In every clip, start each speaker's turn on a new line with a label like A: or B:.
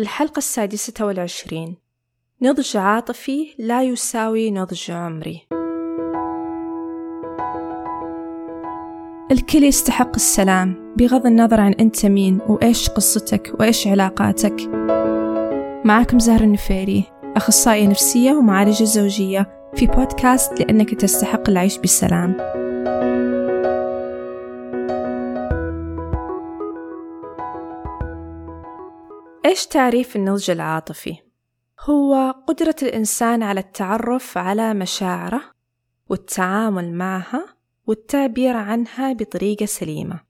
A: الحلقة السادسة والعشرين. نضج عاطفي لا يساوي نضج عمري. الكل يستحق السلام بغض النظر عن أنت مين وإيش قصتك وإيش علاقاتك. معاكم زهر النفيري أخصائية نفسية ومعالجة زوجية في بودكاست لأنك تستحق العيش بسلام. إيش تعريف النضج العاطفي؟ هو قدرة الإنسان على التعرف على مشاعره والتعامل معها والتعبير عنها بطريقة سليمة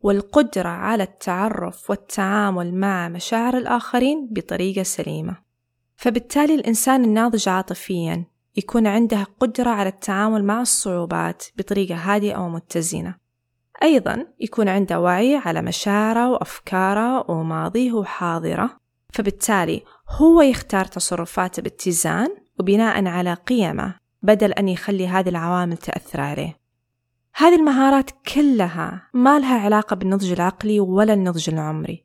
A: والقدرة على التعرف والتعامل مع مشاعر الآخرين بطريقة سليمة فبالتالي الإنسان الناضج عاطفيا يكون عنده قدرة على التعامل مع الصعوبات بطريقة هادئة ومتزنة أيضا يكون عنده وعي على مشاعره وأفكاره وماضيه وحاضره فبالتالي هو يختار تصرفاته باتزان وبناء على قيمه بدل أن يخلي هذه العوامل تأثر عليه. هذه المهارات كلها ما لها علاقة بالنضج العقلي ولا النضج العمري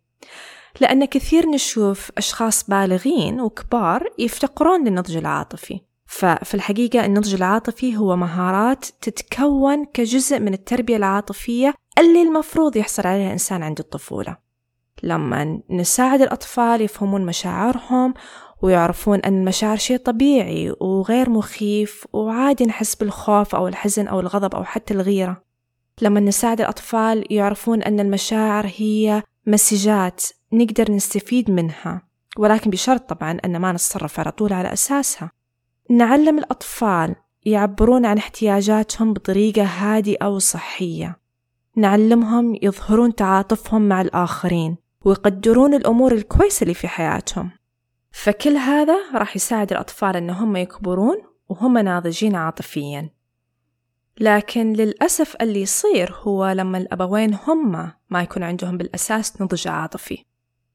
A: لأن كثير نشوف أشخاص بالغين وكبار يفتقرون للنضج العاطفي. ففي الحقيقة النضج العاطفي هو مهارات تتكون كجزء من التربية العاطفية اللي المفروض يحصل عليها الإنسان عند الطفولة. لما نساعد الأطفال يفهمون مشاعرهم ويعرفون أن المشاعر شيء طبيعي وغير مخيف وعادي نحس بالخوف أو الحزن أو الغضب أو حتى الغيرة. لما نساعد الأطفال يعرفون أن المشاعر هي مسجات نقدر نستفيد منها ولكن بشرط طبعا أن ما نتصرف على طول على أساسها. نعلم الأطفال يعبرون عن احتياجاتهم بطريقة هادئة وصحية. نعلمهم يظهرون تعاطفهم مع الآخرين ويقدرون الأمور الكويسة اللي في حياتهم. فكل هذا راح يساعد الأطفال أن هم يكبرون وهم ناضجين عاطفيا. لكن للأسف اللي يصير هو لما الأبوين هم ما يكون عندهم بالأساس نضج عاطفي.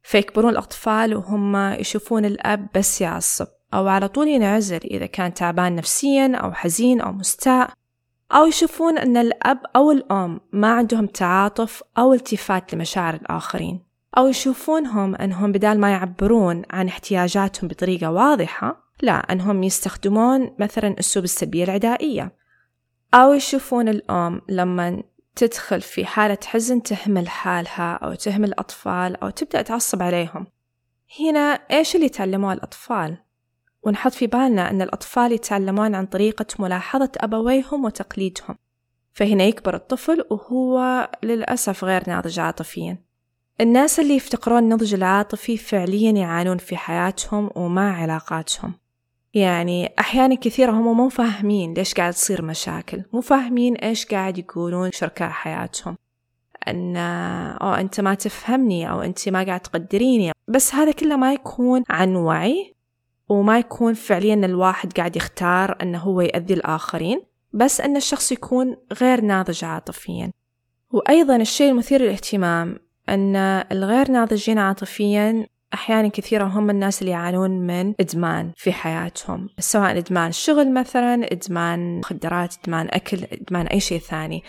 A: فيكبرون الأطفال وهم يشوفون الأب بس يعصب. أو على طول ينعزل إذا كان تعبان نفسيا أو حزين أو مستاء أو يشوفون أن الأب أو الأم ما عندهم تعاطف أو التفات لمشاعر الآخرين أو يشوفونهم أنهم بدال ما يعبرون عن احتياجاتهم بطريقة واضحة لا أنهم يستخدمون مثلا أسلوب السلبية العدائية أو يشوفون الأم لما تدخل في حالة حزن تهمل حالها أو تهمل الأطفال أو تبدأ تعصب عليهم هنا إيش اللي تعلموه الأطفال؟ ونحط في بالنا أن الأطفال يتعلمون عن طريقة ملاحظة أبويهم وتقليدهم. فهنا يكبر الطفل وهو للأسف غير ناضج عاطفيا. الناس اللي يفتقرون النضج العاطفي فعليا يعانون في حياتهم ومع علاقاتهم. يعني أحيانا كثيرة هم مو فاهمين ليش قاعد تصير مشاكل مو فاهمين إيش قاعد يقولون شركاء حياتهم. أن أو أنت ما تفهمني أو أنت ما قاعد تقدريني. بس هذا كله ما يكون عن وعي. وما يكون فعليا الواحد قاعد يختار أنه هو يأذي الآخرين بس أن الشخص يكون غير ناضج عاطفيا وأيضا الشيء المثير للاهتمام أن الغير ناضجين عاطفيا أحيانا كثيرة هم الناس اللي يعانون من إدمان في حياتهم سواء إدمان شغل مثلا إدمان مخدرات إدمان أكل إدمان أي شيء ثاني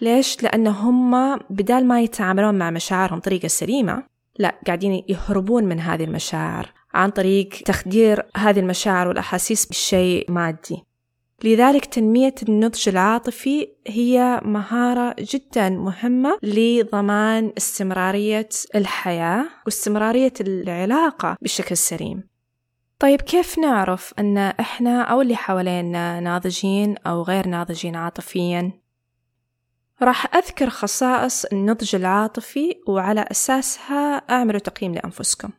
A: ليش؟ لأن هم بدال ما يتعاملون مع مشاعرهم بطريقة سليمة لا قاعدين يهربون من هذه المشاعر عن طريق تخدير هذه المشاعر والأحاسيس بشيء مادي لذلك تنمية النضج العاطفي هي مهارة جدا مهمة لضمان استمرارية الحياة واستمرارية العلاقة بشكل سليم. طيب كيف نعرف أن إحنا أو اللي حوالينا ناضجين أو غير ناضجين عاطفيا؟ راح أذكر خصائص النضج العاطفي وعلى أساسها أعملوا تقييم لأنفسكم.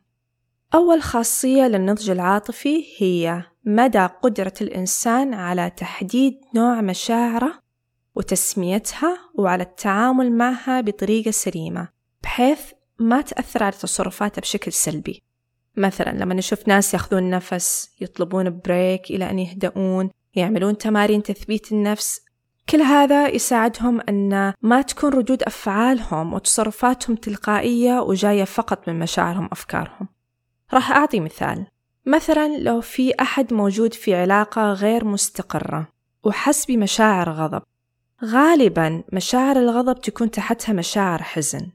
A: أول خاصية للنضج العاطفي هي مدى قدرة الإنسان على تحديد نوع مشاعره وتسميتها وعلى التعامل معها بطريقة سليمة بحيث ما تأثر على تصرفاته بشكل سلبي مثلا لما نشوف ناس يأخذون نفس يطلبون بريك إلى أن يهدؤون يعملون تمارين تثبيت النفس كل هذا يساعدهم أن ما تكون ردود أفعالهم وتصرفاتهم تلقائية وجاية فقط من مشاعرهم وأفكارهم راح أعطي مثال. مثلا لو في أحد موجود في علاقة غير مستقرة وحس بمشاعر غضب غالبا مشاعر الغضب تكون تحتها مشاعر حزن.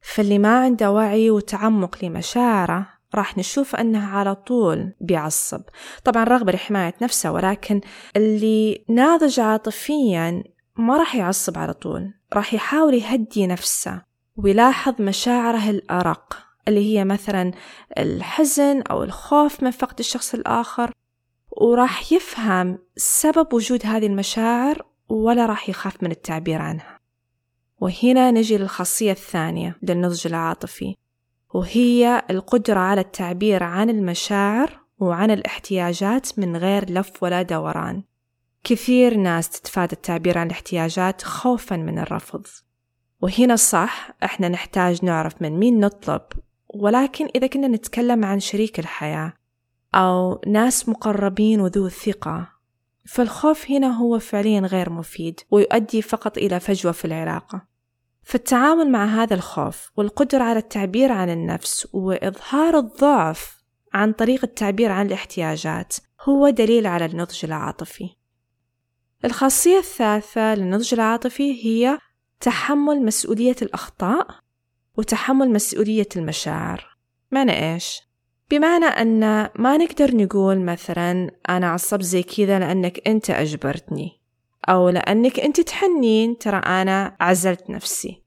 A: فاللي ما عنده وعي وتعمق لمشاعره راح نشوف أنه على طول بيعصب. طبعا رغبة لحماية نفسه ولكن اللي ناضج عاطفيا ما راح يعصب على طول راح يحاول يهدي نفسه ويلاحظ مشاعره الأرق اللي هي مثلا الحزن أو الخوف من فقد الشخص الآخر وراح يفهم سبب وجود هذه المشاعر ولا راح يخاف من التعبير عنها. وهنا نجي للخاصية الثانية للنضج العاطفي. وهي القدرة على التعبير عن المشاعر وعن الاحتياجات من غير لف ولا دوران. كثير ناس تتفادى التعبير عن الاحتياجات خوفا من الرفض. وهنا صح إحنا نحتاج نعرف من مين نطلب ولكن إذا كنا نتكلم عن شريك الحياة أو ناس مقربين وذو ثقة فالخوف هنا هو فعليا غير مفيد ويؤدي فقط إلى فجوة في العلاقة. فالتعامل مع هذا الخوف والقدرة على التعبير عن النفس وإظهار الضعف عن طريق التعبير عن الاحتياجات هو دليل على النضج العاطفي. الخاصية الثالثة للنضج العاطفي هي تحمل مسؤولية الأخطاء وتحمل مسؤولية المشاعر. معنى إيش؟ بمعنى أن ما نقدر نقول مثلا أنا عصبت زي كذا لأنك أنت أجبرتني. أو لأنك أنت تحنين ترى أنا عزلت نفسي.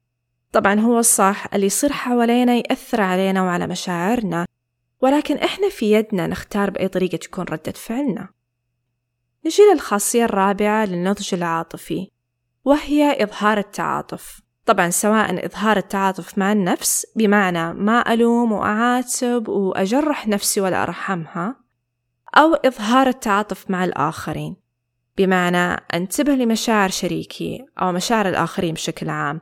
A: طبعا هو الصح اللي يصير حوالينا يأثر علينا وعلى مشاعرنا ولكن إحنا في يدنا نختار بأي طريقة تكون ردة فعلنا. نجي للخاصية الرابعة للنضج العاطفي وهي إظهار التعاطف. طبعا سواء إظهار التعاطف مع النفس بمعنى ما ألوم وأعاتب وأجرح نفسي ولا أرحمها أو إظهار التعاطف مع الآخرين. بمعنى أنتبه لمشاعر شريكي أو مشاعر الآخرين بشكل عام.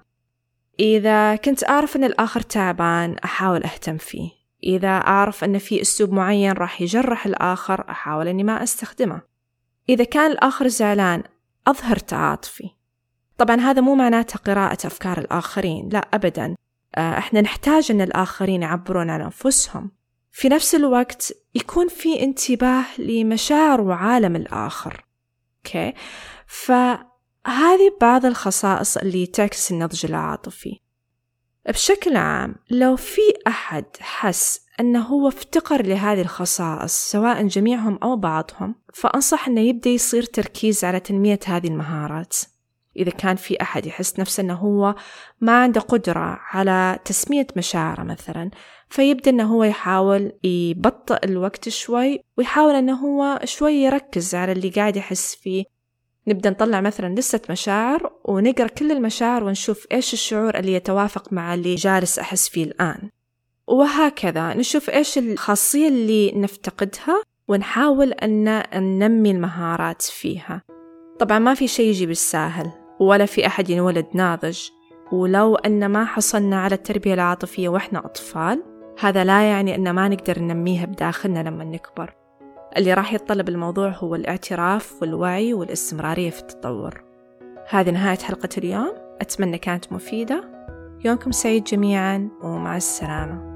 A: إذا كنت أعرف أن الآخر تعبان أحاول أهتم فيه. إذا أعرف أن في أسلوب معين راح يجرح الآخر أحاول أني ما أستخدمه. إذا كان الآخر زعلان أظهر تعاطفي. طبعا هذا مو معناته قراءة أفكار الآخرين لا أبدا. آه، إحنا نحتاج أن الآخرين يعبرون عن أنفسهم. في نفس الوقت يكون في انتباه لمشاعر وعالم الآخر. أوكي. فهذه بعض الخصائص اللي تعكس النضج العاطفي. بشكل عام لو في أحد حس أنه هو افتقر لهذه الخصائص سواء جميعهم أو بعضهم فأنصح أنه يبدأ يصير تركيز على تنمية هذه المهارات. إذا كان في أحد يحس نفسه أنه هو ما عنده قدرة على تسمية مشاعره مثلا فيبدأ أنه هو يحاول يبطئ الوقت شوي ويحاول أنه هو شوي يركز على اللي قاعد يحس فيه. نبدأ نطلع مثلا لستة مشاعر ونقرأ كل المشاعر ونشوف إيش الشعور اللي يتوافق مع اللي جالس أحس فيه الآن. وهكذا نشوف إيش الخاصية اللي نفتقدها ونحاول أن ننمي المهارات فيها. طبعا ما في شيء يجي بالساهل. ولا في أحد ينولد ناضج. ولو أن ما حصلنا على التربية العاطفية وإحنا أطفال هذا لا يعني أن ما نقدر ننميها بداخلنا لما نكبر. اللي راح يتطلب الموضوع هو الاعتراف والوعي والاستمرارية في التطور. هذه نهاية حلقة اليوم. أتمنى كانت مفيدة. يومكم سعيد جميعا ومع السلامة.